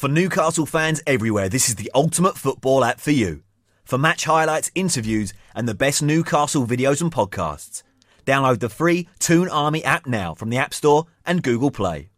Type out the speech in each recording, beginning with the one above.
For Newcastle fans everywhere, this is the ultimate football app for you. For match highlights, interviews, and the best Newcastle videos and podcasts. Download the free Toon Army app now from the App Store and Google Play.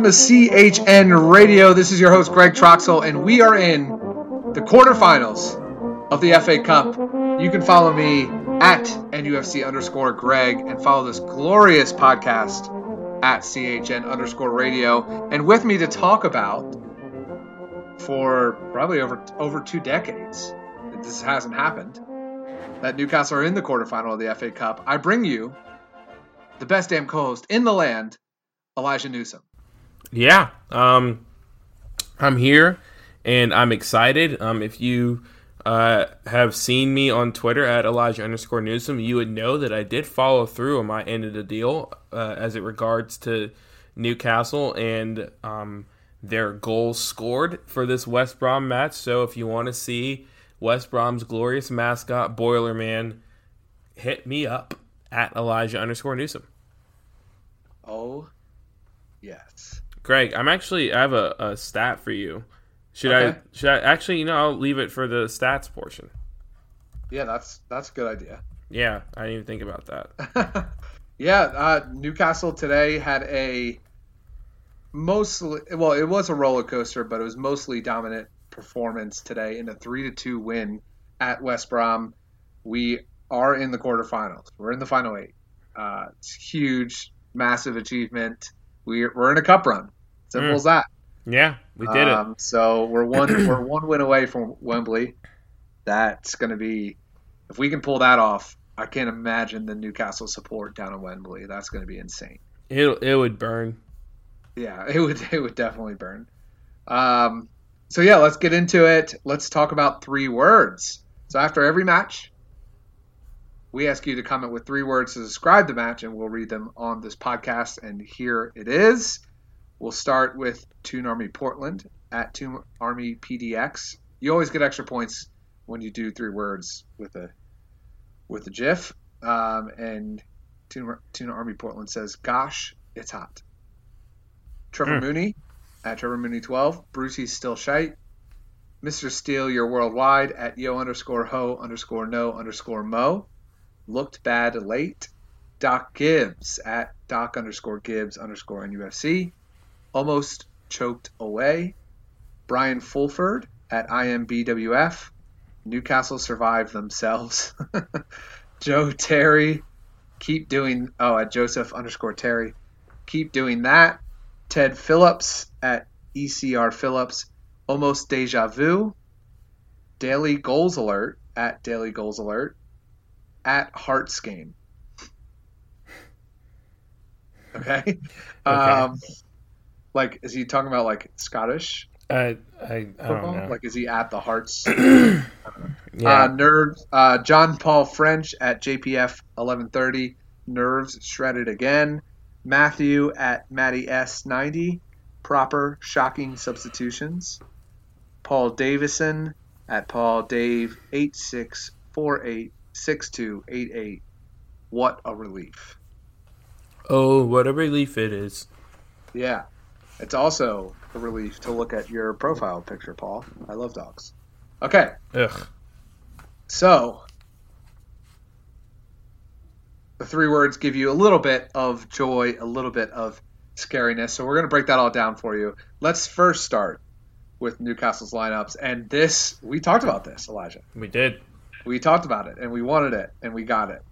Welcome to CHN Radio. This is your host Greg Troxel, and we are in the quarterfinals of the FA Cup. You can follow me at NUFC underscore Greg and follow this glorious podcast at CHN underscore Radio. And with me to talk about for probably over over two decades, this hasn't happened, that Newcastle are in the quarterfinal of the FA Cup. I bring you the best damn co-host in the land, Elijah Newsom. Yeah, um, I'm here and I'm excited. Um, if you uh, have seen me on Twitter at Elijah underscore Newsom, you would know that I did follow through on my end of the deal uh, as it regards to Newcastle and um, their goals scored for this West Brom match. So if you want to see West Brom's glorious mascot, Boilerman, hit me up at Elijah underscore Newsom. Oh, yes. Greg, I'm actually I have a, a stat for you. Should Okay. I should I actually you know I'll leave it for the stats portion. Yeah, that's that's a good idea. Yeah, I didn't even think about that. yeah, uh, Newcastle today had a mostly well, it was a roller coaster, but it was mostly dominant performance today in a three to two win at West Brom. We are in the quarterfinals. We're in the final eight. Uh, it's huge, massive achievement. We're we're in a cup run. Simple Mm. as that. Yeah, we did Um, so we're one we're one win away from Wembley. That's going to be if we can pull that off. I can't imagine the Newcastle support down in Wembley. That's going to be insane. it. It it would burn. Yeah, it would it would definitely burn. Um, so yeah, let's get into it. Let's talk about three words. So after every match, we ask you to comment with three words to describe the match, and we'll read them on this podcast. And here it is. We'll start with Toon Army Portland at Toon Army PDX. You always get extra points when you do three words with a with a GIF. Um, and Toon, Toon Army Portland says, "Gosh, it's hot." Trevor Hmm. Mooney at Trevor Mooney 12. Brucey's still shite. Mr. Steele, you're worldwide at yo underscore ho underscore no underscore mo. Looked bad late. Doc Gibbs at Doc underscore Gibbs underscore NUFC. Almost choked away. Brian Fulford at IMBWF. Newcastle survived themselves. Joe Terry, keep doing. Oh, at Joseph underscore Terry, keep doing that. Ted Phillips at ECR Phillips, almost deja vu. Daily goals alert at Daily Goals Alert. At Hearts game. Okay. Um, like, is he talking about like Scottish I I, I football? don't know. Like, is he at the Hearts? yeah. Uh, nerves. Uh, John Paul French at JPF 1130. Nerves shredded again. Matthew at Matty S 90. Proper shocking substitutions. Paul Davison at Paul Dave 86486288. What a relief. oh, what a relief it is. Yeah. It's also a relief to look at your profile picture, Paul. I love dogs. Okay. Ugh. So, the three words give you a little bit of joy, a little bit of scariness. So, we're going to break that all down for you. Let's first start with Newcastle's lineups. And this, we talked about this, Elijah. We did. We talked about it and we wanted it and we got it.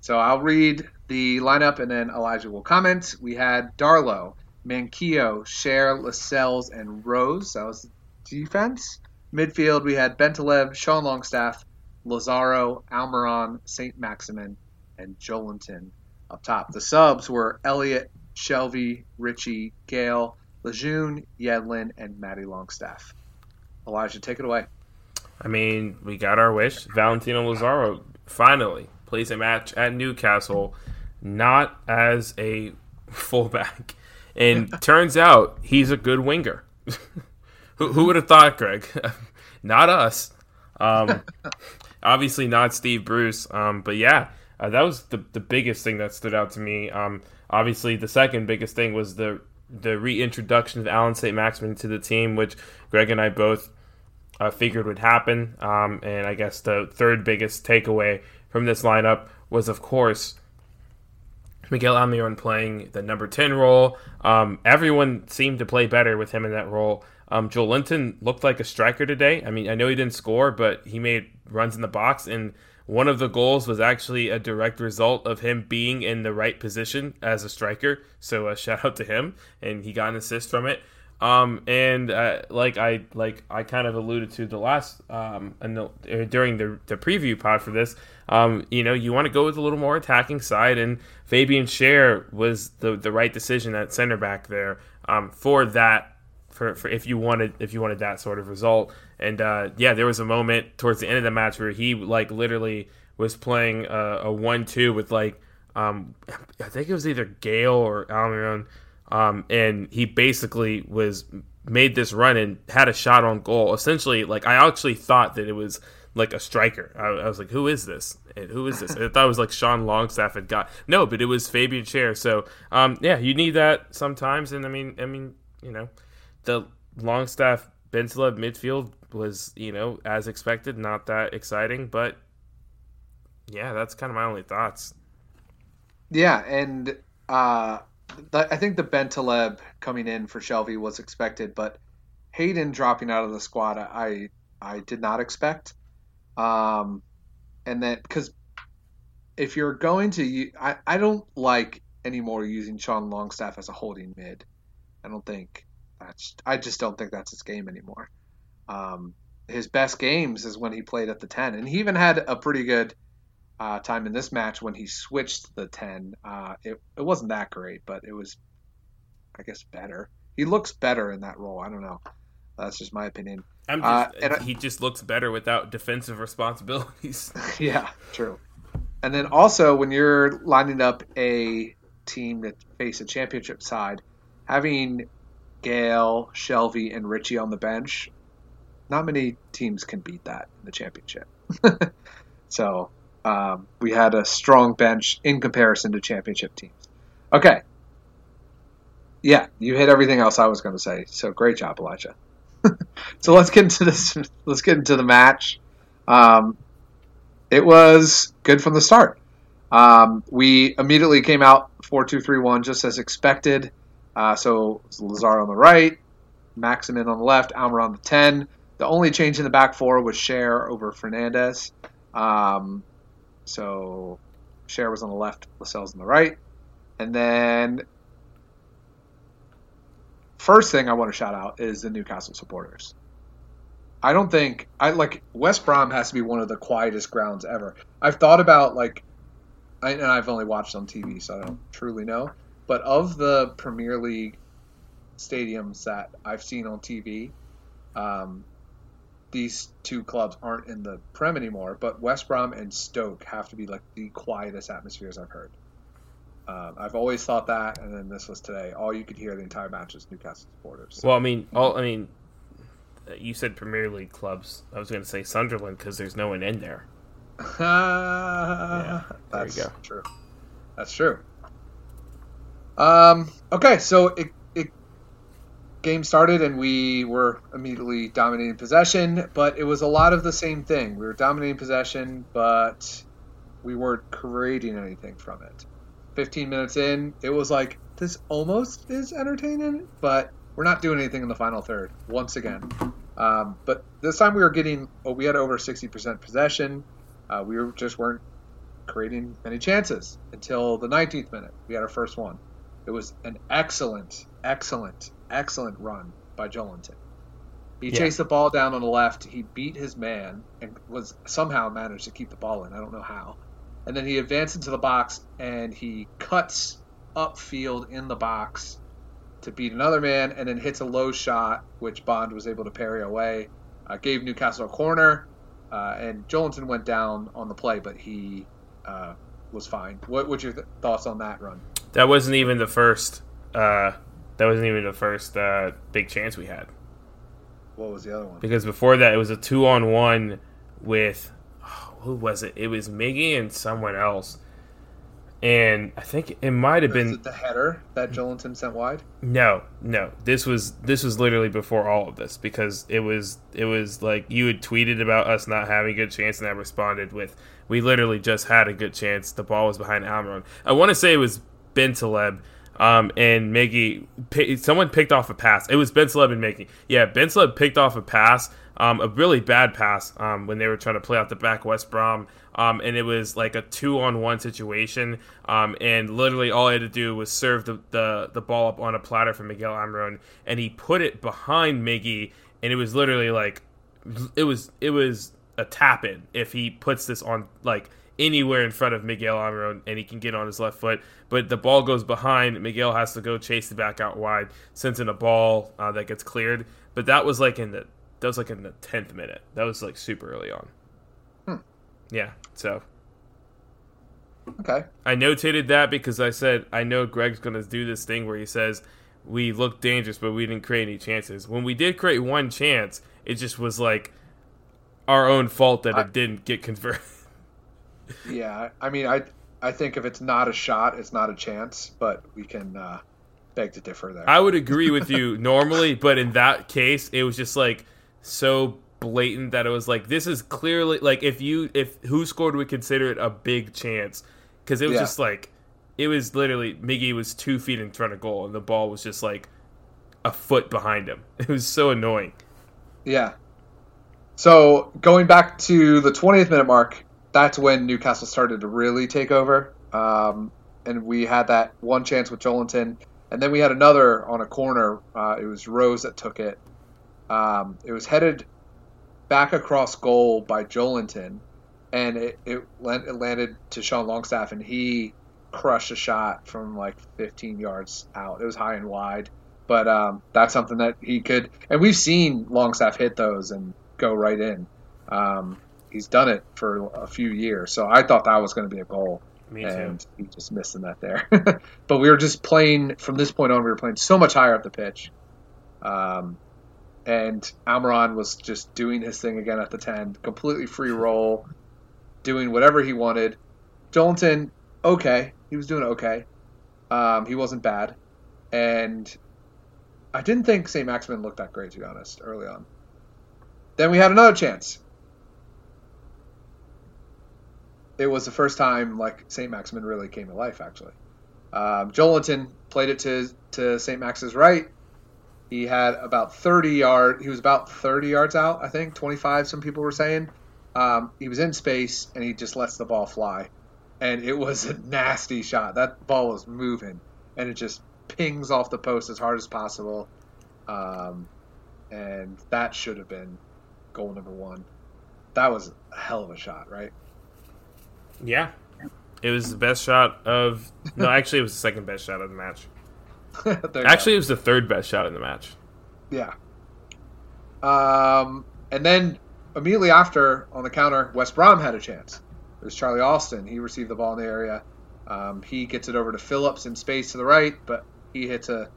So, I'll read the lineup and then Elijah will comment. We had Darlow Manquillo, Schär, Lascelles, and Rose. That was defense. Midfield, we had Bentaleb, Sean Longstaff, Lazaro, Almiron, St. Maximin, and Joelinton up top. The subs were Elliot, Shelvey, Richie, Gale, Lejeune, Yedlin, and Matty Longstaff. Elijah, take it away. I mean, we got our wish. Valentino Lazaro finally plays a match at Newcastle, not as a fullback. And turns out he's a good winger. who, who would have thought, Greg? not us. Um, obviously, not Steve Bruce. Um, but yeah, uh, that was the, the biggest thing that stood out to me. Um, obviously, the second biggest thing was the the reintroduction of Allan St. Maximin to the team, which Greg and I both uh, figured would happen. Um, and I guess the third biggest takeaway from this lineup was, of course, Miguel Almiron playing the number 10 role. Um, everyone seemed to play better with him in that role. Um, Joelinton looked like a striker today. I mean, I know he didn't score, but he made runs in the box. And one of the goals was actually a direct result of him being in the right position as a striker. So uh, shout out to him. And he got an assist from it. Um, and uh, like I like I kind of alluded to the last um, the, uh, during the the preview pod for this, um, you know, you want to go with a little more attacking side, and Fabian Schär was the the right decision at center back there um, for that. For, for if you wanted if you wanted that sort of result, and uh, yeah, there was a moment towards the end of the match where he like literally was playing a, a one-two with like um, I think it was either Gale or Almiron um, and he basically was made this run and had a shot on goal. Essentially, like I actually thought that it was like a striker. I, I was like, who is this? And Who is this? I thought it was like Sean Longstaff had got no, but it was Fabian Schär. So um, yeah, you need that sometimes. And I mean, I mean, you know, the Longstaff Bentaleb midfield was you know as expected, not that exciting, but yeah, that's kind of my only thoughts. Yeah, and uh, I think the Bentaleb coming in for Shelvey was expected, but Hayden dropping out of the squad, I I did not expect. Um, and that because if you're going to, I I don't like anymore using Sean Longstaff as a holding mid. I don't think that's. I just don't think that's his game anymore. Um, his best games is when he played at the ten, and he even had a pretty good uh, time in this match when he switched the 10. Uh, it, it wasn't that great, but it was, I guess, better. He looks better in that role. I don't know. That's just my opinion. I'm just, uh, he just looks better without defensive responsibilities. yeah, true. And then also, when you're lining up a team that face a championship side, having Gale, Shelvey, and Richie on the bench, not many teams can beat that in the championship. so um, we had a strong bench in comparison to championship teams. Okay. Yeah, you hit everything else I was going to say. So great job, Elijah. so let's get into this. Let's get into the match. Um, it was good from the start. Um, we immediately came out four two three one just as expected. Uh, so Lazar on the right, Maximin on the left, Almer on the ten. The only change in the back four was Schär over Fernandez. Um, so Schär was on the left, Lascelles on the right. And then first thing I want to shout out is the Newcastle supporters. I don't think I like West Brom has to be one of the quietest grounds ever. I've thought about like I, and I've only watched on TV, so I don't truly know. But of the Premier League stadiums that I've seen on TV, um, these two clubs aren't in the Prem anymore, but West Brom and Stoke have to be like the quietest atmospheres I've heard. Um, I've always thought that, and then this was today. All you could hear the entire match was Newcastle supporters. Well, I mean, all I mean, you said Premier League clubs. I was going to say Sunderland because there's no one in there. yeah, there that's you go. true. That's true. Um, okay, so it game started and we were immediately dominating possession, but it was a lot of the same thing. We were dominating possession, but we weren't creating anything from it. 15 minutes in, it was like, this almost is entertaining, but we're not doing anything in the final third, once again. Um, but this time we were getting, oh, we had over 60% possession. Uh, we were, just weren't creating many chances until the 19th minute. We had our first one. It was an excellent excellent, excellent run by Joelinton. He Yeah. chased the ball down on the left. He beat his man and was somehow managed to keep the ball in. I don't know how. And then he advanced into the box and he cuts upfield in the box to beat another man and then hits a low shot, which Bond was able to parry away. Uh, gave Newcastle a corner, uh, and Joelinton went down on the play, but he uh, was fine. What what's your th- thoughts on that run? That wasn't even the first. Uh, that wasn't even the first uh, big chance we had What was the other one? because before that it was a two on one with oh, who was it? It was Miggy and someone else, and I think it might have been it the header that Joelinton sent wide? No, no. This was this was literally before all of this because it was it was like you had tweeted about us not having a good chance and I responded with we literally just had a good chance. The ball was behind Almiron. I want to say it was Bentaleb um, and Miggy. pi- Someone picked off a pass. It was Bentaleb and Miggy. Yeah, Bentaleb picked off a pass, um, a really bad pass um, when they were trying to play out the back West Brom. Um, and it was like a two on one situation. Um, and literally all I had to do was serve the, the, the ball up on a platter for Miguel Almiron, and he put it behind Miggy, and it was literally like it was it was a tap in if he puts this on like anywhere in front of Miguel Almiron and he can get on his left foot. But the ball goes behind. Miguel has to go chase the back out wide, sends in a ball uh, that gets cleared. But that was like in the that was like in the tenth minute. That was like super early on. Yeah. So Okay. I notated that because I said I know Greg's going to do this thing where he says we looked dangerous, but we didn't create any chances. When we did create one chance, it just was like our own fault that I- it didn't get converted. Yeah, I mean, I I think if it's not a shot, it's not a chance. But we can uh, beg to differ there. I would agree with you normally, but in that case, it was just like so blatant that it was like this is clearly like if you if who scored would consider it a big chance because it was Yeah. just like it was literally Miggy was two feet in front of goal and the ball was just like a foot behind him. It was so annoying. Yeah. So going back to the 20th minute mark, that's when Newcastle started to really take over. Um, and we had that one chance with Joelinton. And then we had another on a corner. Uh, it was Rose that took it. Um, it was headed back across goal by Joelinton. And it, it, it landed to Sean Longstaff, and he crushed a shot from like 15 yards out. It was high and wide but um, that's something that he could. And we've seen Longstaff hit those and go right in. Um, he's done it for a few years, so I thought that was going to be a goal, Me too. and he just missing that there. but we were just playing from this point on. We were playing so much higher up the pitch, um, and Almiron was just doing his thing again at the ten, completely free roll, doing whatever he wanted. Joelinton, okay, he was doing okay. Um, he wasn't bad, and I didn't think St. Maximin looked that great, to be honest, early on. Then we had another chance. It was the first time like St. Maximin really came to life, actually. Um, Joelinton played it to to St. Max's right. He had about 30 yard. He was about 30 yards out, I think, 25. Some people were saying. Um, he was in space and he just lets the ball fly, and it was a nasty shot. That ball was moving, and it just pings off the post as hard as possible. Um, and that should have been goal number one. That was a hell of a shot, right? Yeah. It was the best shot of no, actually it was the second best shot of the match. There you. Actually, it was the third best shot in the match. Yeah. Um, and then immediately after, on the counter, West Brom had a chance. It was Charlie Austin. He received the ball in the area. Um, he gets it over to Phillips in space to the right, but he hits a,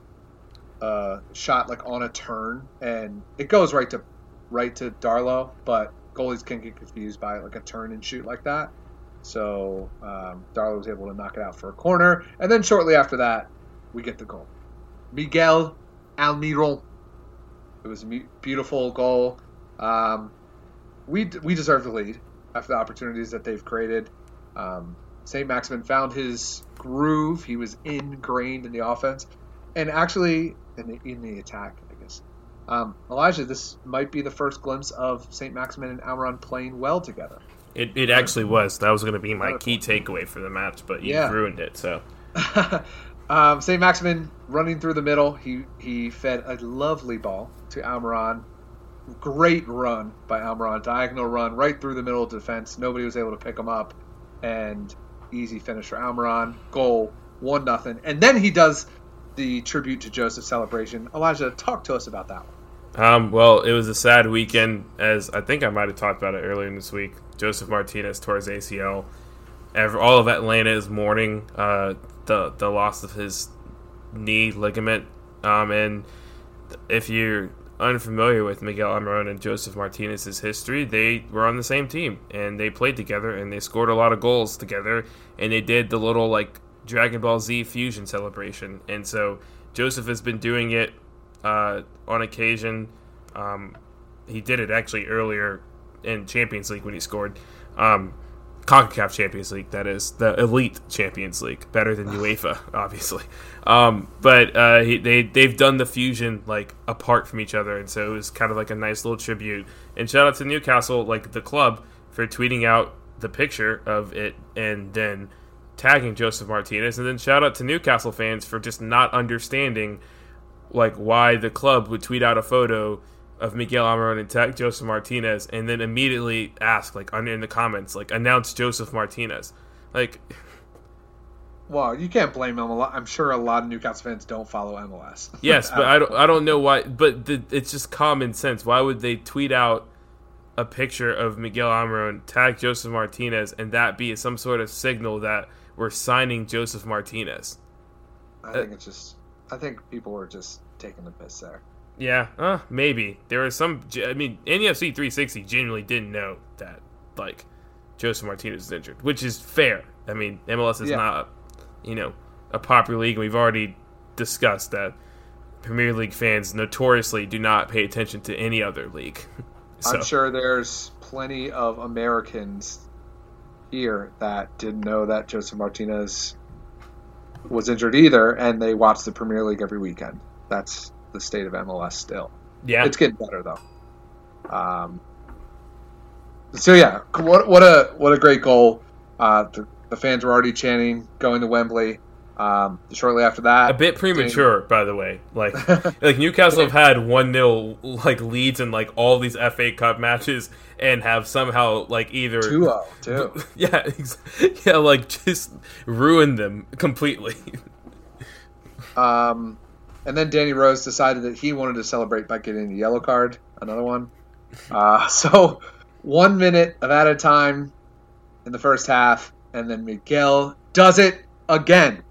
a shot like on a turn, and it goes right to right to Darlow. But goalies can get confused by like a turn and shoot like that. So um, Darlow was able to knock it out for a corner, and then shortly after that, we get the goal. Miguel Almiron. It was a beautiful goal. Um, we we deserve the lead after the opportunities that they've created. Um, St. Maximin found his groove. He was ingrained in the offense, and actually in the, in the attack, I guess. Um, Elijah, this might be the first glimpse of St. Maximin and Almiron playing well together. It, it actually was. That was going to be my key takeaway for the match, but you Yeah. ruined it. So Um, St. Maximin running through the middle. He he fed a lovely ball to Almiron. Great run by Almiron. Diagonal run right through the middle of defense. Nobody was able to pick him up. And easy finish for Almiron. Goal. 1 nothing. And then he does the tribute to Josef celebration. Elijah, talk to us about that one. Um, well, it was a sad weekend, as I think I might have talked about it earlier in this week. Josef Martinez tore his ACL. all of Atlanta is mourning uh, the the loss of his knee ligament. Um, and if you're unfamiliar with Miguel Almiron and Josef Martinez's history, they were on the same team and they played together and they scored a lot of goals together and they did the little like Dragon Ball Z fusion celebration. And so Josef has been doing it uh, on occasion. Um, he did it actually earlier in Champions League when he scored. Um, CONCACAF Champions League, that is the elite Champions League, better than UEFA, obviously. Um, but uh, he, they they've done the fusion like apart from each other, and so it was kind of like a nice little tribute. And shout out to Newcastle, like the club, for tweeting out the picture of it and then tagging Josef Martinez, and then shout out to Newcastle fans for just not understanding like why the club would tweet out a photo of Miguel Almiron and tag Josef Martinez, and then immediately ask like under in the comments like announce Josef Martinez, like. Well, you can't blame him. I'm sure a lot of Newcastle fans don't follow MLS. yes, but I don't. I don't know why. But the, it's just common sense. Why would they tweet out a picture of Miguel Almiron, tag Josef Martinez, and that be some sort of signal that we're signing Josef Martinez? I think it's just. I think people were just taking the piss there. Yeah, uh, maybe there was some. I mean, NFC 360 genuinely didn't know that like Josef Martinez is injured, which is fair. I mean, MLS is yeah. not, you know, a popular league, and we've already discussed that Premier League fans notoriously do not pay attention to any other league. so. I'm sure there's plenty of Americans here that didn't know that Josef Martinez was injured either, and they watch the Premier League every weekend. That's the state of MLS still. Yeah, it's getting better though. Um, so yeah, what what a what a great goal. Uh, the, the fans were already chanting going to Wembley. Um, shortly after that, a bit premature, by the way. Like, like Newcastle have had one 0 like leads in like all these FA Cup matches, and have somehow like either 2-0, too. Yeah, yeah, like just ruined them completely. um, and then Danny Rose decided that he wanted to celebrate by getting a yellow card, another one. Uh, so one minute of at a time in the first half, and then Miguel does it again.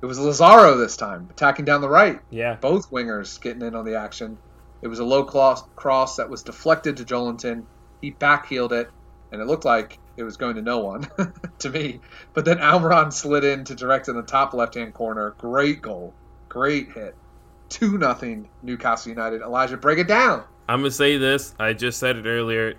It was Lazaro this time, attacking down the right. Yeah. Both wingers getting in on the action. It was a low cross that was deflected to Joelinton. He backheeled it, and it looked like it was going to no one to me. But then Almiron slid in to direct in the top left hand corner. Great goal. Great hit. 2 nothing Newcastle United. Elijah, break it down. I'm going to say this. I just said it earlier.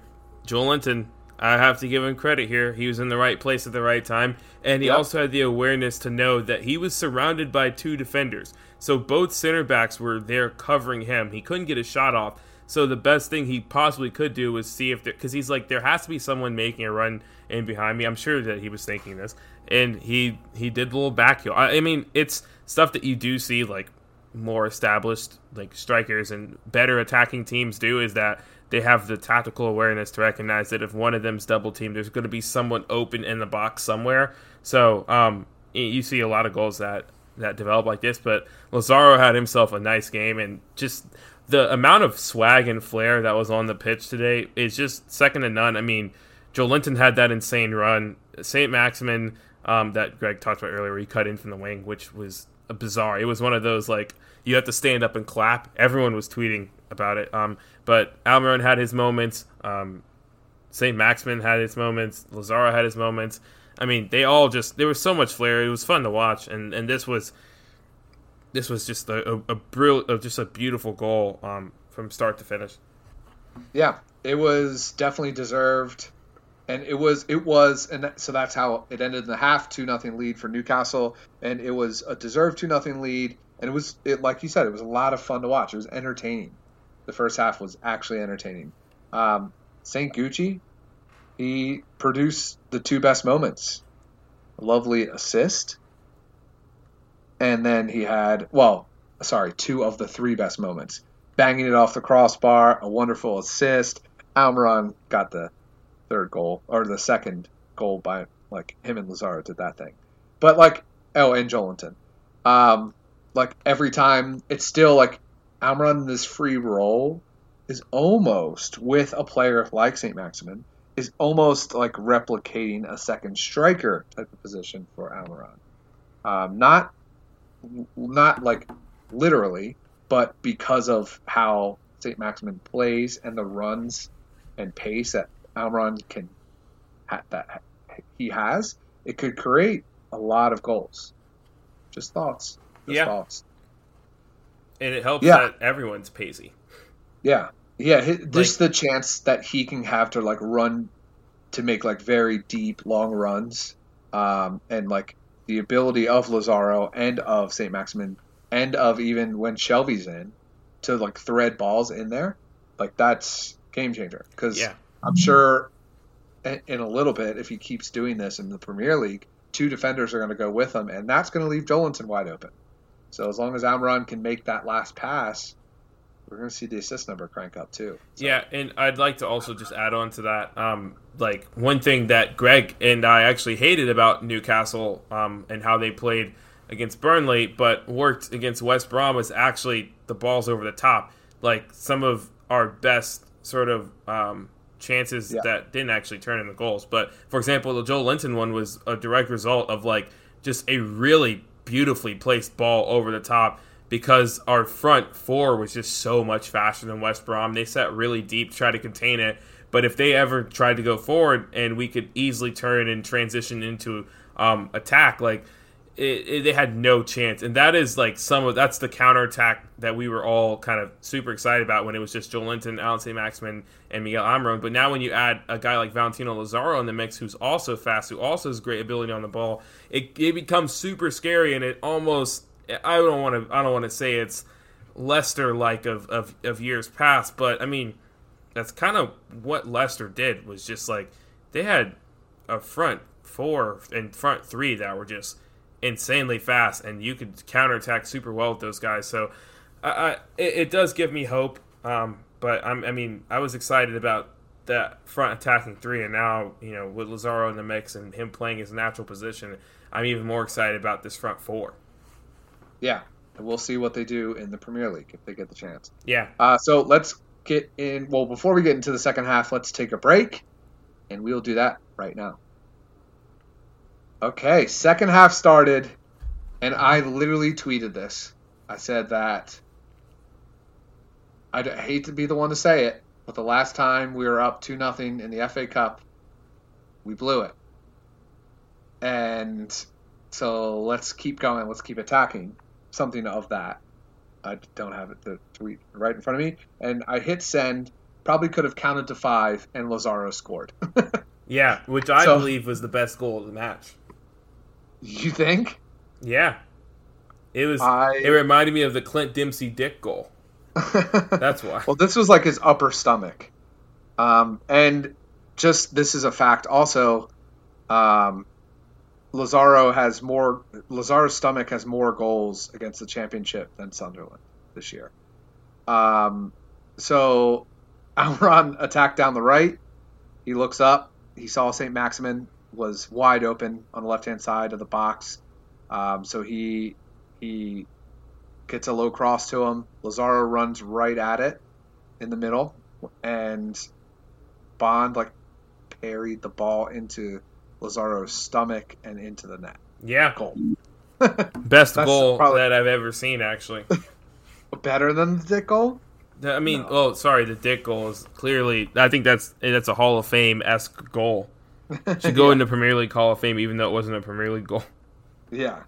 Joelinton, I have to give him credit here. He was in the right place at the right time. And he yep. also had the awareness to know that he was surrounded by two defenders. So both center backs were there covering him. He couldn't get a shot off. So the best thing he possibly could do was see if there, because he's like, there has to be someone making a run in behind me. I'm sure that he was thinking this, and he he did the little back heel. I, I mean, it's stuff that you do see like more established like strikers and better attacking teams do is that they have the tactical awareness to recognize that if one of them's double teamed, there's going to be someone open in the box somewhere. So um, you see a lot of goals that that develop like this. But Lazaro had himself a nice game, and just the amount of swag and flair that was on the pitch today is just second to none. I mean, Joelinton had that insane run. St. Maximin um, that Greg talked about earlier, where he cut in from the wing, which was bizarre. It was one of those like you have to stand up and clap. Everyone was tweeting about it. Um, but Almiron had his moments. Um, St. Maximin had his moments. Lazaro had his moments. I mean, they all just there was so much flair. It was fun to watch, and and this was this was just a a, a just a beautiful goal um, from start to finish. Yeah, it was definitely deserved and it was it was and so that's how it ended in the half two nothing lead for Newcastle. And it was a deserved two nothing lead. And it was it like you said it was a lot of fun to watch. It was entertaining. The first half was actually entertaining. Um, St. Gucci he produced the two best moments. A lovely assist. And then he had well, sorry, two of the three best moments: banging it off the crossbar, a wonderful assist. Almiron got the third goal or the second goal by like him and Lazaro did that thing, but like oh, and Joelinton. Um, like every time, it's still like Almiron in this free role is almost with a player like St. Maximin is almost like replicating a second striker type of position for Almiron. Um, not not like literally, but because of how St. Maximin plays and the runs and pace that Almiron can ha- that he has, it could create a lot of goals. Just thoughts. Just Yeah. thoughts. and it helps Yeah. that everyone's pacey. Yeah, yeah. Just the chance that he can have to like run to make like very deep, long runs, um, and like the ability of Lazaro and of Saint Maximin and of even when Shelvey's in to like thread balls in there, like that's game changer. Because Yeah. I'm sure in, a little bit, if he keeps doing this in the Premier League, two defenders are going to go with him, and that's going to leave Joelinton wide open. So as long as Amron can make that last pass, we're going to see the assist number crank up too. So, Yeah, and I'd like to also just add on to that. Um, like one thing that Greg and I actually hated about Newcastle um, and how they played against Burnley, but worked against West Brom was actually the balls over the top. Like some of our best sort of um, chances Yeah. that didn't actually turn into goals. But for example, the Joelinton one was a direct result of like just a really beautifully placed ball over the top because our front four was just so much faster than West Brom. They sat really deep, try to contain it. But if they ever tried to go forward and we could easily turn and transition into um, attack, like it, it, they had no chance. And that is like some of that's the counterattack that we were all kind of super excited about when it was just Joelinton, Alan St. Maximin, and Miguel Amron. But now when you add a guy like Valentino Lazaro in the mix, who's also fast, who also has great ability on the ball, it, it becomes super scary and it almost I don't want to I don't want to say it's Leicester like of, of, of years past, but I mean that's kind of what Leicester did was just like they had a front four and front three that were just insanely fast, and you could counterattack super well with those guys. So, I, I it, it does give me hope. Um, but I'm, I mean, I was excited about that front attacking three, and now you know with Lazaro in the mix and him playing his natural position, I'm even more excited about this front four. yeah. And we'll see what they do in the Premier League if they get the chance. Yeah, Uh, so let's get in. Well, before we get into the second half, let's take a break, and we'll do that right now. Okay, second half started, and I literally tweeted this. I said that I hate to be the one to say it, but the last time we were up two nothing in the FA Cup, we blew it. And so let's keep going. Let's keep attacking. Something of that. I don't have it the tweet right in front of me, and I hit send. Probably could have counted to five, and Lazaro scored. yeah, which I So- believe was the best goal of the match. You think? Yeah, it was. I- It reminded me of the Clint Dempsey Dick goal. That's why. Well, this was like his upper stomach, um, and just this is a fact. Also, um, Lazaro has more. Lazaro's stomach has more goals against the championship than Sunderland this year. Um, so, Almiron attacked down the right. He looks up. He saw Saint Maximin was wide open on the left hand side of the box. Um, so he he gets a low cross to him. Lazaro runs right at it in the middle, and Bond like parried the ball into Lazaro's stomach and into the net. Yeah, Goal. best goal probably- that I've ever seen. Actually, Better than the Dick goal? I mean, No. oh, sorry, the Dick goal is clearly. I think that's that's a Hall of Fame esque goal. Should go into Premier League Hall of Fame, even though it wasn't a Premier League goal. Yeah,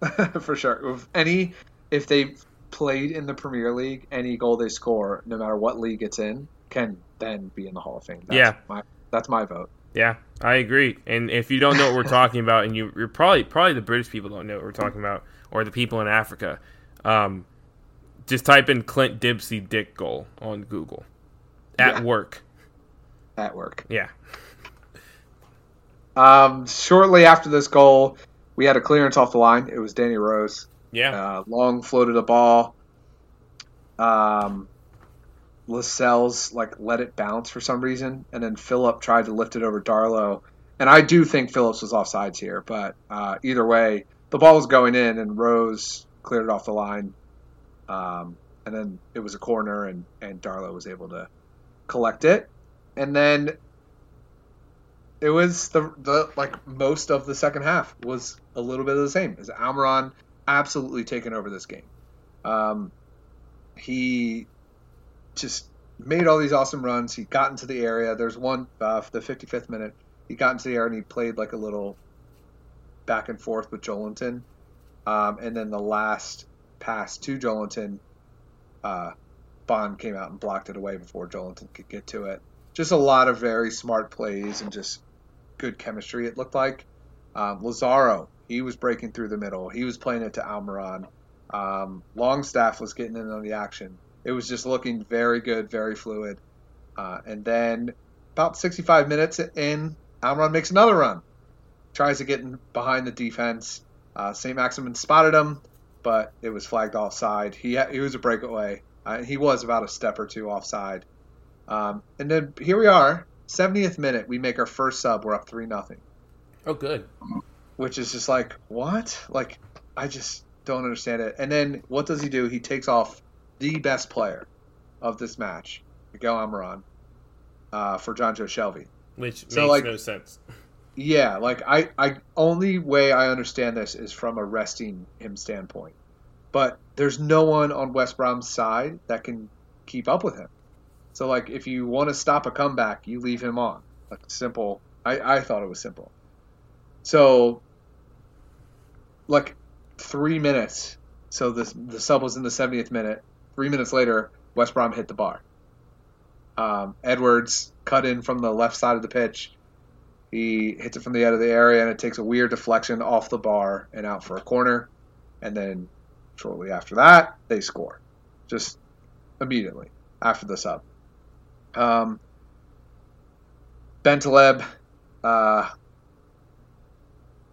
for sure. If any, if they played in the Premier League, any goal they score, no matter what league it's in, can then be in the Hall of Fame. That's Yeah. my that's my vote. Yeah, I agree. And if you don't know what we're talking about, and you, you're probably probably the British people don't know what we're talking about, or the people in Africa, um, just type in Clint Dempsey Dick goal on Google at Yeah. work. At work. Yeah, Um, shortly after this goal, we had a clearance off the line. It was Danny Rose. Yeah. Uh, Long floated a ball. Um, Lascelles like let it bounce for some reason, and then Phillip tried to lift it over Darlow. And I do think Phillips was offsides here, but uh, either way, the ball was going in, and Rose cleared it off the line. Um, and then it was a corner, and and Darlow was able to collect it, and then it was the the like most of the second half was a little bit of the same as Almiron absolutely taken over this game. Um, he just made all these awesome runs. He got into the area. There's one uh, the 55th minute. He got into the area and he played like a little back and forth with Joelinton. Um, and then the last pass to Joelinton, uh, Bond came out and blocked it away before Joelinton could get to it. Just a lot of very smart plays and just good chemistry. It looked like um, Lazaro. He was breaking through the middle. He was playing it to Almiron. Um, Longstaff was getting in on the action. It was just looking very good, very fluid. Uh, and then about 65 minutes in, Almiron makes another run. Tries to get in behind the defense. Uh, St. Maximin spotted him, but it was flagged offside. He, he was a breakaway. Uh, he was about a step or two offside. Um, and then here we are, 70th minute. We make our first sub. We're up 3 nothing. Oh, good. Which is just like, what? Like, I just don't understand it. And then what does he do? He takes off the best player of this match, Miguel Almiron, uh, for Joe Shelvey. Which So, makes like- no sense. Yeah, like I, I only way I understand this is from a resting him standpoint. But there's no one on West Brom's side that can keep up with him. So like if you want to stop a comeback, you leave him on. Like simple. I, I thought it was simple. So like three minutes. So the the sub was in the 70th minute. Three minutes later, West Brom hit the bar. Um, Edwards cut in from the left side of the pitch. He hits it from the out of the area, and it takes a weird deflection off the bar and out for a corner. And then shortly after that, they score, just immediately after the sub. Um, Bentaleb, uh,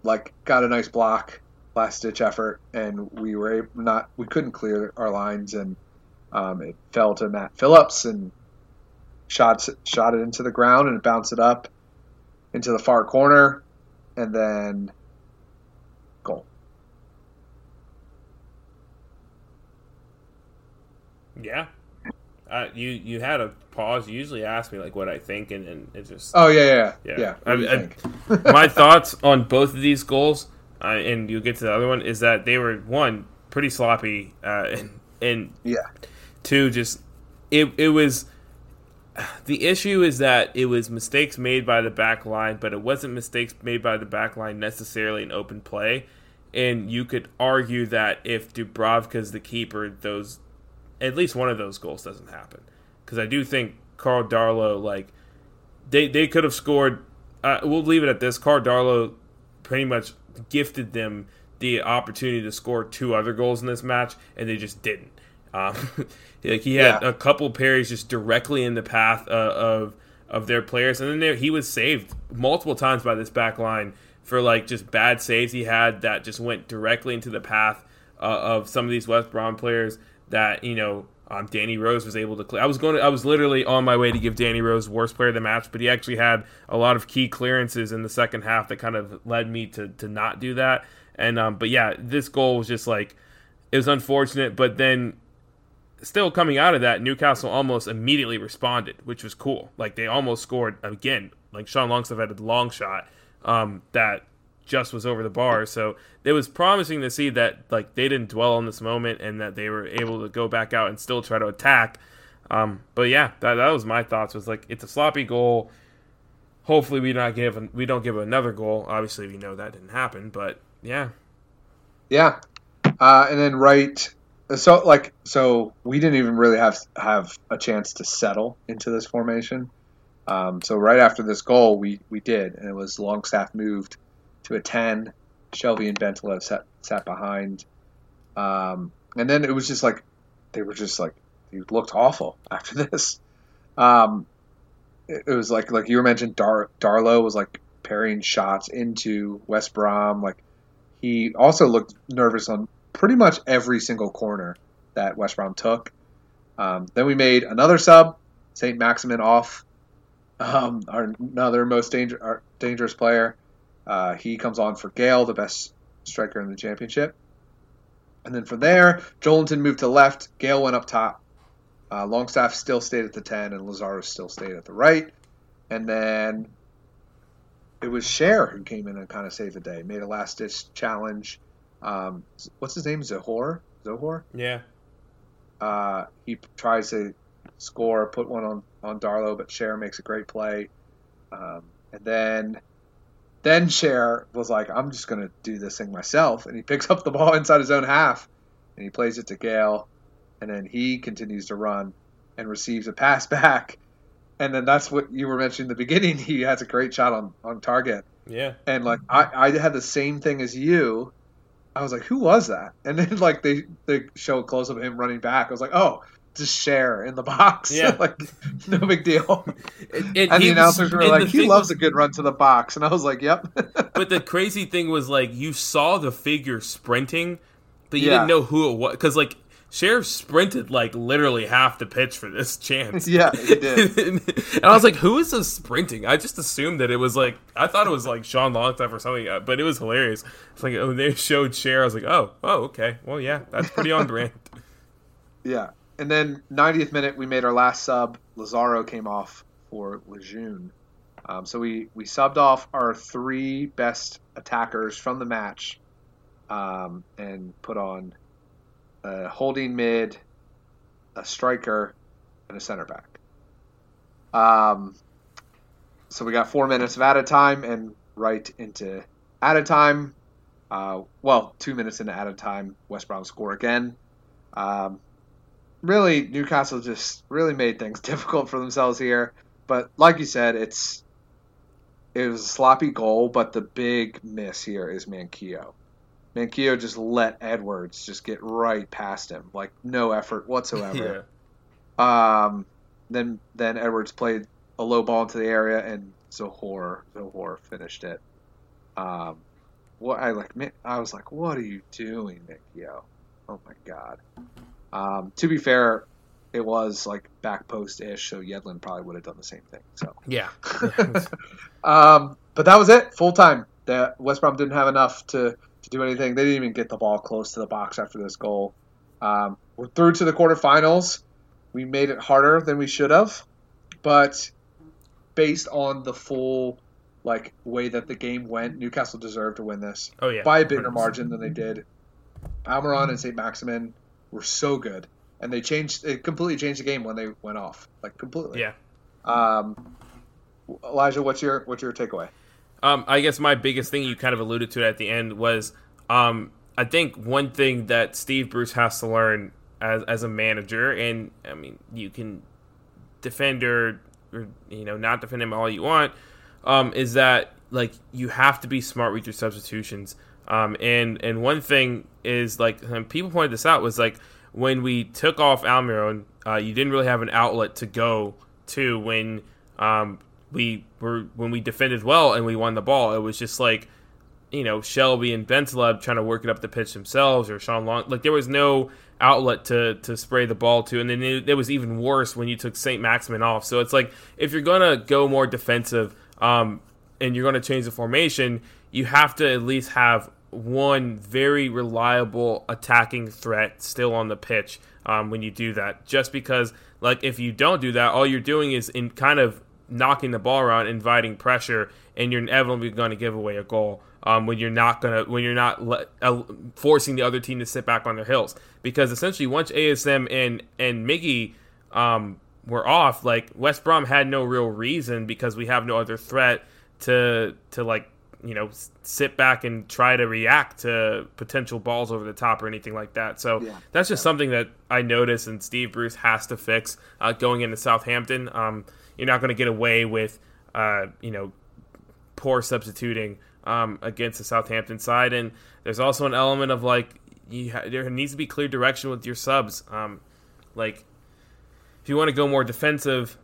like got a nice block, last ditch effort, and we were not we couldn't clear our lines, and um, it fell to Matt Phillips and shot shot it into the ground, and it bounced it up into the far corner, and then goal. Yeah. Uh, you you had a pause. You usually ask me like what I think, and, and it just Oh yeah, yeah, yeah. Yeah. yeah. What do you I- I- my thoughts on both of these goals, uh, and you'll get to the other one, is that they were one pretty sloppy, uh, and, and yeah, two just it it was. The issue is that it was mistakes made by the back line, but it wasn't mistakes made by the back line necessarily in open play. And you could argue that if Dubravka's the keeper, those at least one of those goals doesn't happen. Because I do think Carl Darlow, like they they could have scored. Uh, we'll leave it at this. Carl Darlow pretty much gifted them the opportunity to score two other goals in this match, and they just didn't. Um, like he had Yeah. a couple parries just directly in the path uh, of of their players, and then there, he was saved multiple times by this back line for like just bad saves he had that just went directly into the path uh, of some of these West Brom players that you know um, Danny Rose was able to. Clear. I was going. To, I was literally on my way to give Danny Rose worst player of the match, but he actually had a lot of key clearances in the second half that kind of led me to to not do that. And um, but yeah, this goal was just like it was unfortunate, but then still coming out of that, Newcastle almost immediately responded, which was cool. Like they almost scored again. Like Sean Longstaff had a long shot um, that just was over the bar. So it was promising to see that like they didn't dwell on this moment and that they were able to go back out and still try to attack. Um, but yeah, that, that was my thoughts. Was like it's a sloppy goal. Hopefully we not give we don't give another goal. Obviously we know that didn't happen, but yeah, yeah. Uh, and then right, so like so we didn't even really have have a chance to settle into this formation. Um, so right after this goal, we we did, and it was Longstaff moved to a ten. Shelvey and Bentaleb sat sat behind, um, and then it was just like they were just like they looked awful after this. Um, it, it was like like you were mentioned, Dar Darlow was like parrying shots into West Brom. Like he also looked nervous on pretty much every single corner that West Brom took. Um, then we made another sub, St. Maximin off, um, our another most danger, dangerous player. Uh, he comes on for Gayle, the best striker in the championship. And then from there, Joelinton moved to left. Gayle went up top. Uh, Longstaff still stayed at the 10, and Lazaro still stayed at the right. And then it was Schär who came in and kind of saved the day, made a last ditch challenge. Um, what's his name? Zohore? Zohor? Yeah. Uh, he tries to score, put one on, on Darlow, but Schär makes a great play. Um, and then then Schär was like, I'm just going to do this thing myself. And he picks up the ball inside his own half and he plays it to Gayle. And then he continues to run and receives a pass back. And then that's what you were mentioning in the beginning. He has a great shot on, on target. Yeah. And like, I, I had the same thing as you. I was like, who was that? And then like they, they show a close up of him running back. I was like, oh, just Schär in the box. Yeah. like, no big deal. And he the was- announcers were like, he loves was- a good run to the box. And I was like, yep. But the crazy thing was like you saw the figure sprinting, but you Yeah. didn't know who it was because like Sheriff sprinted like literally half the pitch for this chance. yeah, he did. and I was like, "Who is this sprinting?" I just assumed that it was like I thought it was like Sean Longstaff or something, uh, but it was hilarious. It's like oh, they showed Schär. I was like, "Oh, oh, okay. Well, yeah, that's pretty on brand." Yeah. And then 90th minute, we made our last sub. Lazaro came off for Lejeune. Um, so we, we subbed off our three best attackers from the match um, and put on a holding mid, a striker, and a center back. Um, so we got four minutes of added time and right into added time. Uh, well, two minutes into added time, West Brom score again. Um, really, Newcastle just really made things difficult for themselves here. But like you said, it's it was a sloppy goal, but the big miss here is Manquillo. Manquillo just let Edwards just get right past him, like no effort whatsoever. yeah. Um, then then Edwards played a low ball into the area, and Zohor Zohor finished it. Um, what I like, I was like, what are you doing, Manquillo? Oh my god. Um, to be fair, it was like back post ish, so Yedlin probably would have done the same thing. So, Yeah. um, but that was it, full time. The West Brom didn't have enough to, to do anything. They didn't even get the ball close to the box after this goal. Um, we're through to the quarterfinals. We made it harder than we should have, but based on the full like way that the game went, Newcastle deserved to win this Oh yeah. by a bigger margin than they did. Almiron and St. Maximin were so good, and they changed. It completely changed the game when they went off, like completely. Yeah. Um, Elijah, what's your what's your takeaway? Um, I guess my biggest thing you kind of alluded to at the end was um, I think one thing that Steve Bruce has to learn as as a manager, and I mean you can defend or, or you know not defend him all you want, um, is that like you have to be smart with your substitutions. Um, and and one thing is like people pointed this out was like when we took off Almiron, uh, you didn't really have an outlet to go to when um, we were when we defended well and we won the ball. It was just like you know Shelvey and Bentaleb trying to work it up the pitch themselves, or Sean Long. Like there was no outlet to to spray the ball to, and then it, it was even worse when you took Saint Maximin off. So it's like if you're gonna go more defensive, um, and you're gonna change the formation, you have to at least have one very reliable attacking threat still on the pitch um, when you do that. Just because, like, if you don't do that, all you're doing is in kind of knocking the ball around, inviting pressure, and you're inevitably going to give away a goal. Um, when you're not gonna, when you're not le- forcing the other team to sit back on their heels, because essentially once ASM and and Miggy um, were off, like West Brom had no real reason because we have no other threat to to like you know sit back and try to react to potential balls over the top or anything like that. So Yeah. that's just something that I noticed and Steve Bruce has to fix uh, going into Southampton. Um, you're not going to get away with uh, you know poor substituting um, against the Southampton side, and there's also an element of like you ha- there needs to be clear direction with your subs. Um, like if you want to go more defensive,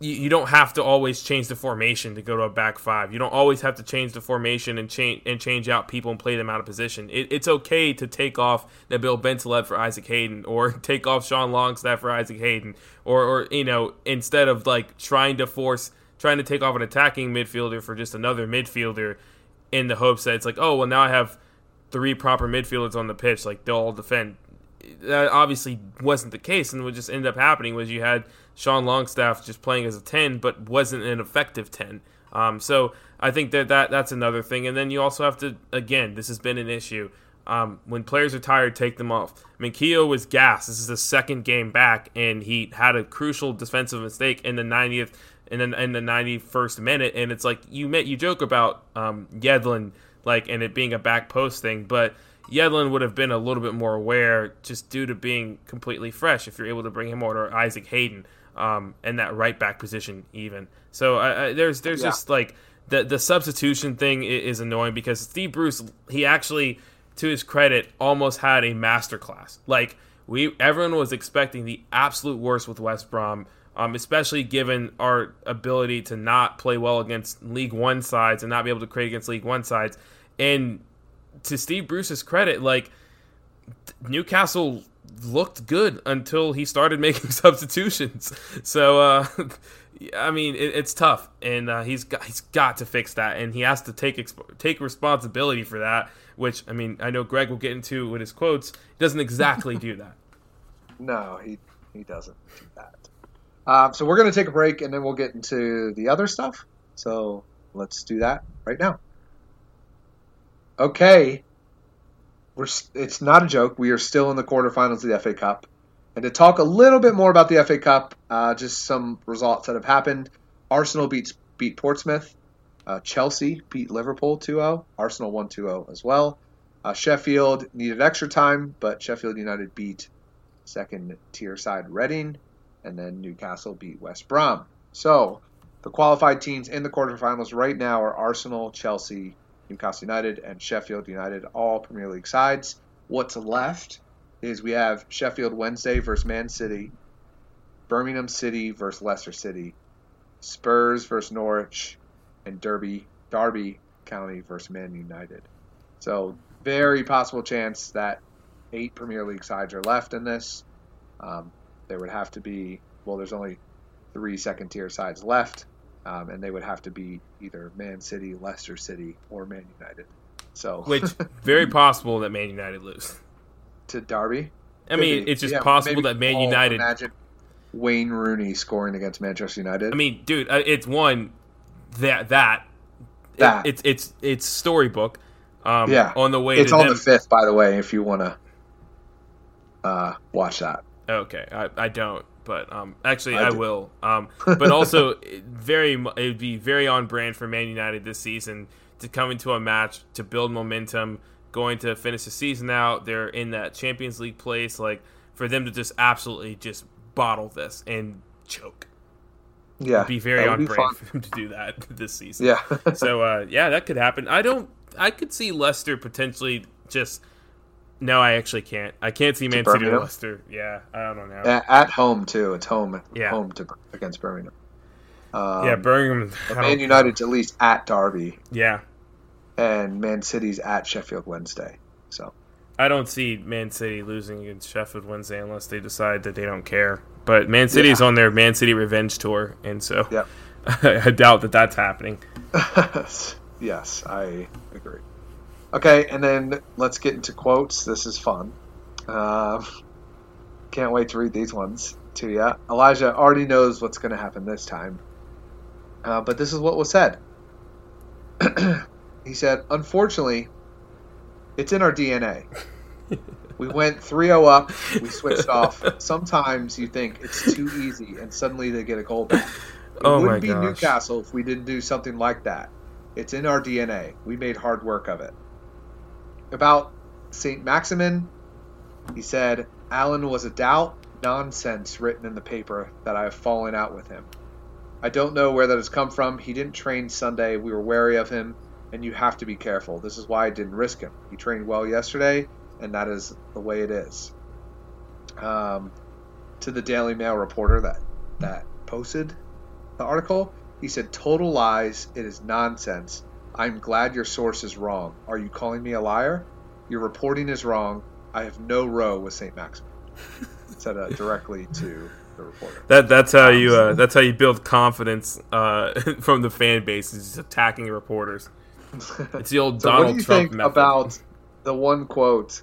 you, you don't have to always change the formation to go to a back five. You don't always have to change the formation and change and change out people and play them out of position. It, it's okay to take off Nabil Bentaleb for Isaac Hayden, or take off Sean Longstaff for Isaac Hayden, or or you know instead of like trying to force trying to take off an attacking midfielder for just another midfielder in the hopes that it's like oh well now I have three proper midfielders on the pitch like they'll all defend. That obviously wasn't the case, and what just ended up happening was you had Sean Longstaff just playing as a 10, but wasn't an effective 10. Um, so I think that, that that's another thing. And then you also have to, again, this has been an issue. Um, when players are tired, take them off. I mean, Keogh was gas. This is the second game back, and he had a crucial defensive mistake in the 90th and then in the 91st minute. And it's like you met, you joke about um, Yedlin, like, and it being a back post thing, but Yedlin would have been a little bit more aware just due to being completely fresh if you're able to bring him on or Isaac Hayden um, and that right back position even. So uh, there's there's yeah. just like the the substitution thing is annoying because Steve Bruce he actually to his credit almost had a masterclass. Like we everyone was expecting the absolute worst with West Brom. Um, especially given our ability to not play well against League One sides and not be able to create against League One sides. And to Steve Bruce's credit, like Newcastle looked good until he started making substitutions. So, uh, I mean, it, it's tough, and uh, he's got he's got to fix that, and he has to take exp- take responsibility for that. Which I mean, I know Greg will get into with his quotes. He doesn't exactly do that. No, he he doesn't do that. Um, so we're going to take a break, and then we'll get into the other stuff. So let's do that right now. Okay, we're it's not a joke. We are still in the quarterfinals of the FA Cup. And to talk a little bit more about the FA Cup, uh, just some results that have happened. Arsenal beats beat Portsmouth. Uh, Chelsea beat Liverpool 2-0. Arsenal won 2-0 as well. Uh, Sheffield needed extra time, but Sheffield United beat second tier side Reading, and then Newcastle beat West Brom. So the qualified teams in the quarterfinals right now are Arsenal, Chelsea, Newcastle United, and Sheffield United, all Premier League sides. What's left is we have Sheffield Wednesday versus Man City, Birmingham City versus Leicester City, Spurs versus Norwich, and Derby Derby County versus Man United. So very possible chance that eight Premier League sides are left in this. Um, there would have to be well, there's only three second tier sides left um, and they would have to be either Man City, Leicester City, or Man United. So, which very possible that Man United lose to Derby. I mean, it's just yeah, possible that Man United. Imagine Wayne Rooney scoring against Manchester United. I mean, dude, uh, it's one that that, that. It, it's it's it's storybook. Um, yeah, on the way. It's on them. the fifth, by the way. If you want to uh, watch that. Okay, I, I don't but um, actually I, I will. Um, but also, very it would be very on brand for Man United this season to come into a match to build momentum, going to finish the season out. They're in that Champions League place. Like for them to just absolutely just bottle this and choke. Yeah, It'd be very on brand fun. for them to do that this season. Yeah. so uh, yeah, that could happen. I don't. I could see Leicester potentially just no, I actually can't. I can't see Man City or Leicester. Yeah, I don't know. At home too. It's home. Yeah. home to against Birmingham. Um, yeah, Birmingham. Man United's at least at Derby. Yeah. And Man City's at Sheffield Wednesday. So. I don't see Man City losing against Sheffield Wednesday unless they decide that they don't care. But Man City's yeah. on their Man City revenge tour, and so yep. I doubt that that's happening. yes, I agree. Okay, and then let's get into quotes. This is fun. Uh, can't wait to read these ones to you. Elijah already knows what's going to happen this time. Uh, but this is what was said. he said, Unfortunately, it's in our DNA. we went 3 0 up, we switched off. Sometimes you think it's too easy, and suddenly they get a goal back. It oh wouldn't be gosh. Newcastle if we didn't do something like that. It's in our DNA. We made hard work of it about St. Maximin, he said, Alan was a doubt, nonsense written in the paper that I have fallen out with him. I don't know where that has come from. He didn't train Sunday. We were wary of him, and you have to be careful. This is why I didn't risk him. He trained well yesterday, and that is the way it is. Um, to the Daily Mail reporter that that posted the article. He said, "Total lies. It is nonsense. I'm glad your source is wrong. Are you calling me a liar? Your reporting is wrong. I have no row with St. Maximin." said uh, directly to the reporter. That that's how you uh, that's how you build confidence uh, from the fan base is just attacking reporters. It's the old So Donald what do you Trump think method. about the one quote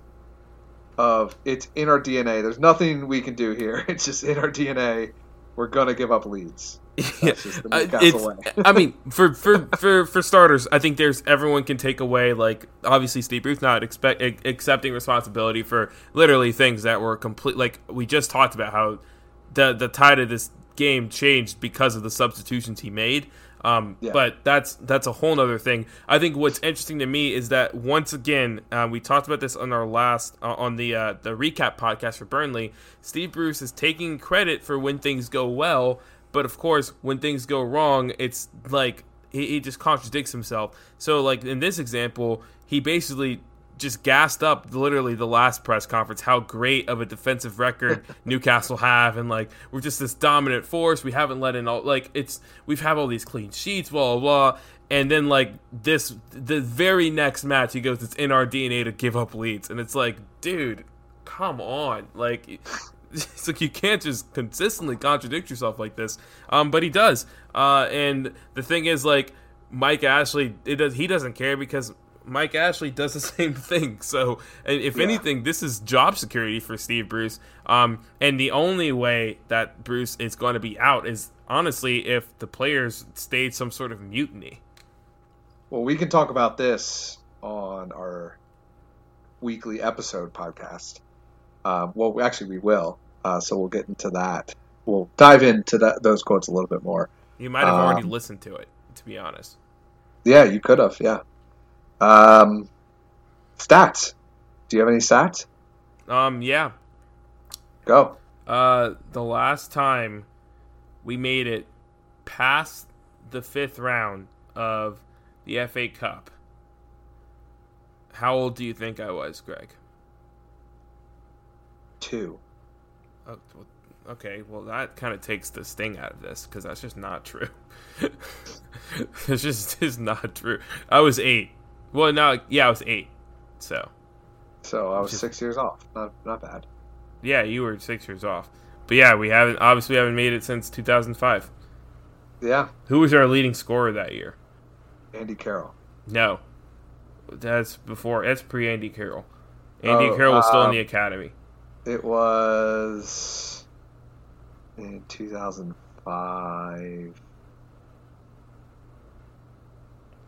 of "It's in our DNA. There's nothing we can do here. It's just in our DNA. We're gonna give up leads." The Uh, it's. I mean, for, for for for starters, I think there's everyone can take away like obviously Steve Bruce not expect accepting responsibility for literally things that were complete. Like we just talked about how the the tide of this game changed because of the substitutions he made. Um, Yeah. But that's that's a whole other thing. I think what's interesting to me is that once again, uh, we talked about this on our last uh, on the uh, the recap podcast for Burnley. Steve Bruce is taking credit for when things go well, but of course, when things go wrong, it's like he, he just contradicts himself. So, like in this example, he basically just gassed up literally the last press conference how great of a defensive record Newcastle have and like we're just this dominant force we haven't let in all like it's we've have all these clean sheets blah blah blah and then like this the very next match he goes it's in our DNA to give up leads and it's like dude come on like it's like you can't just consistently contradict yourself like this um but he does uh and the thing is like Mike Ashley it does he doesn't care because Mike Ashley does the same thing. So, and if Yeah. anything, this is job security for Steve Bruce. Um, and the only way that Bruce is going to be out is honestly if the players stage some sort of mutiny. Well, we can talk about this on our weekly episode podcast. Um, well, actually, we will. Uh, so we'll get into that. We'll dive into that, those quotes a little bit more. You might have already Um, listened to it, to be honest. Yeah, you could have. Yeah. Um, stats. Do you have any stats? Um, yeah. Go. Uh, the last time we made it past the fifth round of the FA Cup, how old do you think I was, Greg? Two. Oh, okay, well that kind of takes the sting out of this because that's just not true. it's just is not true. I was eight. Well, no, yeah, I was eight. So So I was Just- six years off. Not not bad. yeah, you were six years off. But yeah, we haven't obviously we haven't made it since 2005. Yeah. Who was our leading scorer that year? Andy Carroll. No, that's before. That's pre Andy Carroll. Andy Oh, Carroll was still in um, the academy. It was in 2005.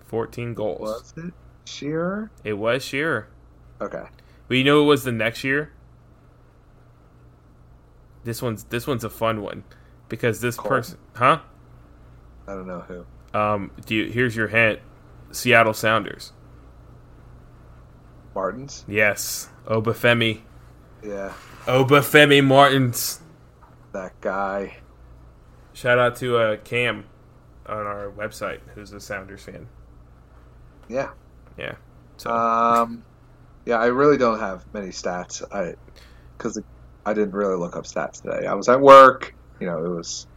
14 goals. Was it Shearer? It was Shearer. Okay. But you know it was the next year? This one's this one's a fun one because this Cole. person, huh? I don't know who. Um, do you, here's your hint: Seattle Sounders. Martins? Yes, Obafemi, Yeah, Obafemi Martins. that guy. Shout out to uh, Cam on our website, who's a Sounders fan. Yeah. Yeah. So Um, yeah, I really don't have many stats. I because I didn't really look up stats today. I was at work. You know, it was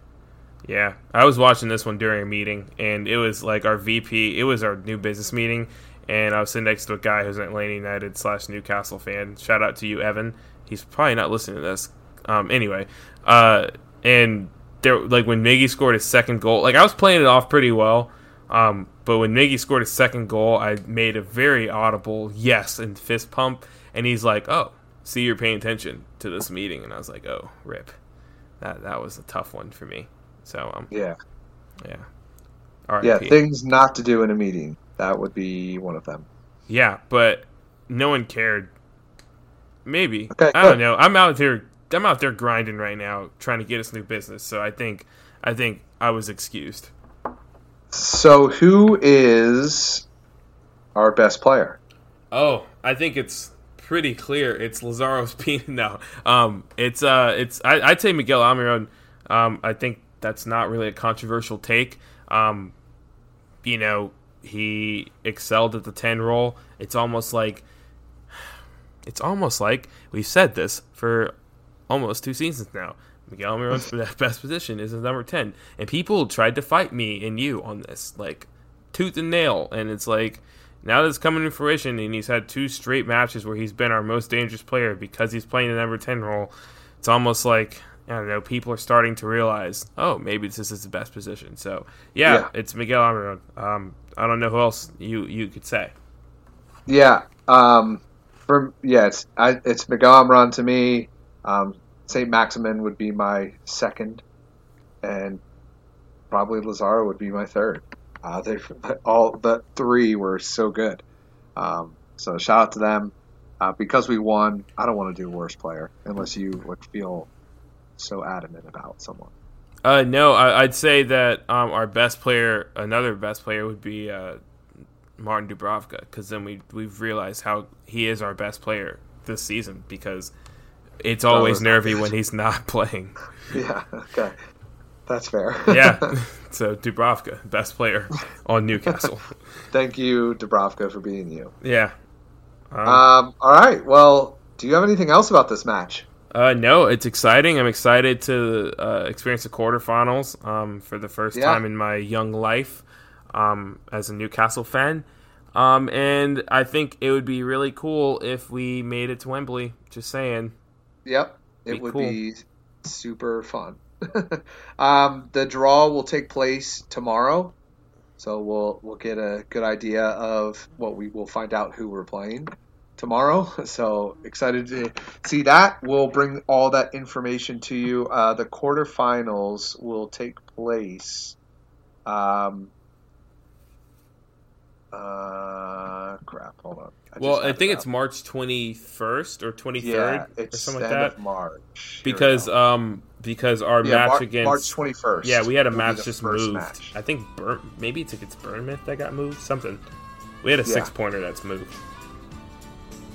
Yeah, I was watching this one during a meeting, and it was like our VP. It was our new business meeting, and I was sitting next to a guy who's an Atlanta United slash Newcastle fan. Shout out to you, Evan. He's probably not listening to this. Um, anyway, uh, and there, like when Miggy scored his second goal, like I was playing it off pretty well. Um, but when Miggy scored his second goal, I made a very audible yes and fist pump, and he's like, "Oh, see, you're paying attention to this meeting," and I was like, "Oh, rip." That that was a tough one for me. So um, yeah, yeah. yeah. Things not to do in a meeting. That would be one of them. Yeah, but no one cared. Maybe. Okay, I don't know. I'm out there I'm out there grinding right now trying to get us new business. So I think I think I was excused. So, who is our best player? Oh, I think it's pretty clear. It's Lazaro's Spina. No, um, it's uh, it's I, I'd say Miguel Almiron. Um, I think that's not really a controversial take. Um, you know, he excelled at the ten role. It's almost like it's almost like we've said this for almost two seasons now. Miguel Almiron's best position is his number 10. And people tried to fight me and you on this, like tooth and nail. And it's like, now that's coming to fruition, and he's had two straight matches where he's been our most dangerous player because he's playing the number 10 role. It's almost like, I don't know, people are starting to realize, oh, maybe this is the best position. So, yeah, yeah. it's Miguel Almiron. Um, I don't know who else you, you could say. Yeah. Um, for, yeah, it's, I, it's Miguel Almiron to me. Um, St. Maximin would be my second, and probably Lazaro would be my third. Uh, they all the three were so good. Um, so shout out to them. Uh, because we won, I don't want to do worst player unless you would feel so adamant about someone. Uh, no, I, would say that um, our best player, another best player, would be uh, Martin Dubravka, because then we we've realized how he is our best player this season because it's always nervy when he's not playing. Yeah. Okay. That's fair. yeah. So Dubravka, best player on Newcastle. Thank you, Dubravka, for being you. Yeah. Um, um, all right. Well, do you have anything else about this match? Uh, no, it's exciting. I'm excited to uh, experience the quarterfinals um, for the first yeah. time in my young life um, as a Newcastle fan. Um, and I think it would be really cool if we made it to Wembley. Just saying. Yep, it be would cool. be super fun. um, the draw will take place tomorrow, so we'll we'll get a good idea of what we will find out who we're playing tomorrow. So excited to see that. We'll bring all that information to you. Uh, the quarterfinals will take place. Um, uh, crap. Hold on. I well, I think it it's March 21st or 23rd yeah, or something like that. March. Because um because our yeah, match Mar- against March 21st. Yeah, we had a match just moved. Match. I think Burn, maybe it's against Bournemouth that got moved. Something. We had a yeah. six pointer that's moved.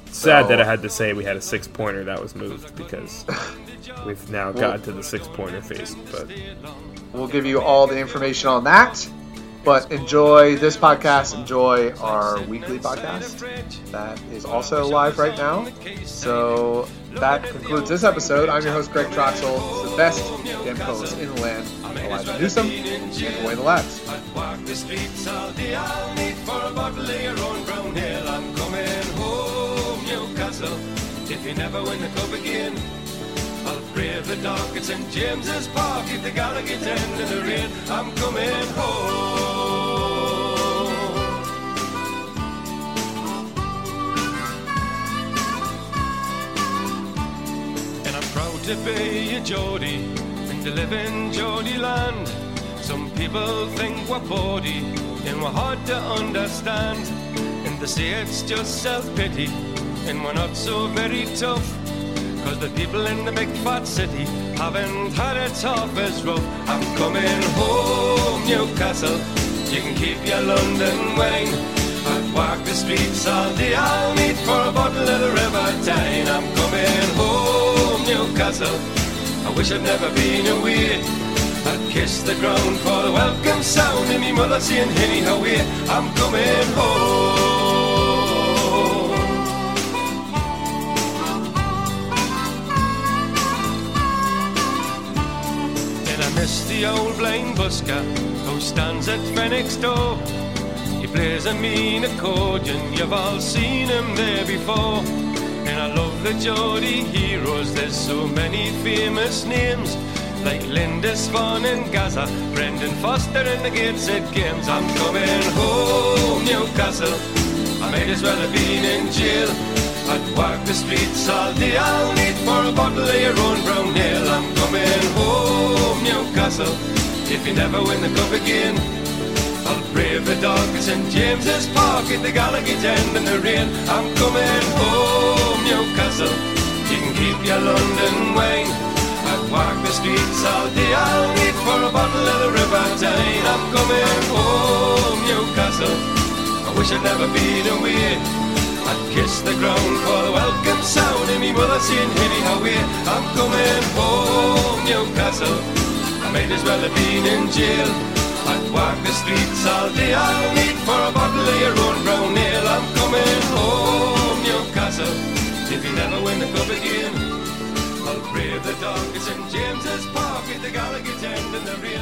Sad so, that I had to say we had a six pointer that was moved because we've now well, gotten to the six pointer phase. But we'll give you all the information on that. But enjoy this podcast. Enjoy our weekly podcast that is also live right now. So that concludes this episode. I'm your host, Greg Troxel. the best damn co-host in the land. Elijah Newsom. And lads. If you never win the cup again I'll brave at St. James's Park. If the Gallowgate end in the rain I'm coming home. And I'm proud to be a Geordie And to live in Geordie land. Some people think we're bawdy And we're hard to understand. And they say it's just self-pity And we're not so very tough Cause the people in the big fat city haven't had it tough as rough. I'm coming home, Newcastle. You can keep your London wine. I'd walk the streets all day. I'll meet for a bottle of the River Tyne. I'm coming home, Newcastle. I wish I'd never been away. I'd kiss the ground for the welcome sound and me mother saying, Henny, how I'm coming home. Miss the old blind busker who stands at Fenwick's door. He plays a mean accordion, you've all seen him there before. And I love the Geordie heroes, there's so many famous names. Like Lindisfarne and Gazza, Brendan Foster and the Gateshead Games. I'm coming home, Newcastle. I might as well have been in jail. I'd walk the streets all day. I'll need for a bottle of your own brown ale. I'm coming home, Newcastle. If you never win the cup again, I'll brave the dark at St James's Park at the Gallowgate end in the rain. I'm coming home, Newcastle. You can keep your London wine. I'd walk the streets all day. I'll need for a bottle of the River Tyne. I'm coming home, Newcastle. I wish I'd never been away. I'd kiss the ground for the welcome sound and me mother saying, Henny, how we I'm coming home, Newcastle. I might as well have been in jail. I'd walk the streets all day. I'll need for a bottle of your own brown ale. I'm coming home, Newcastle. If you never win the cup again, I'll rear the dog at St James's Park at the Gallowgate tent in the rear.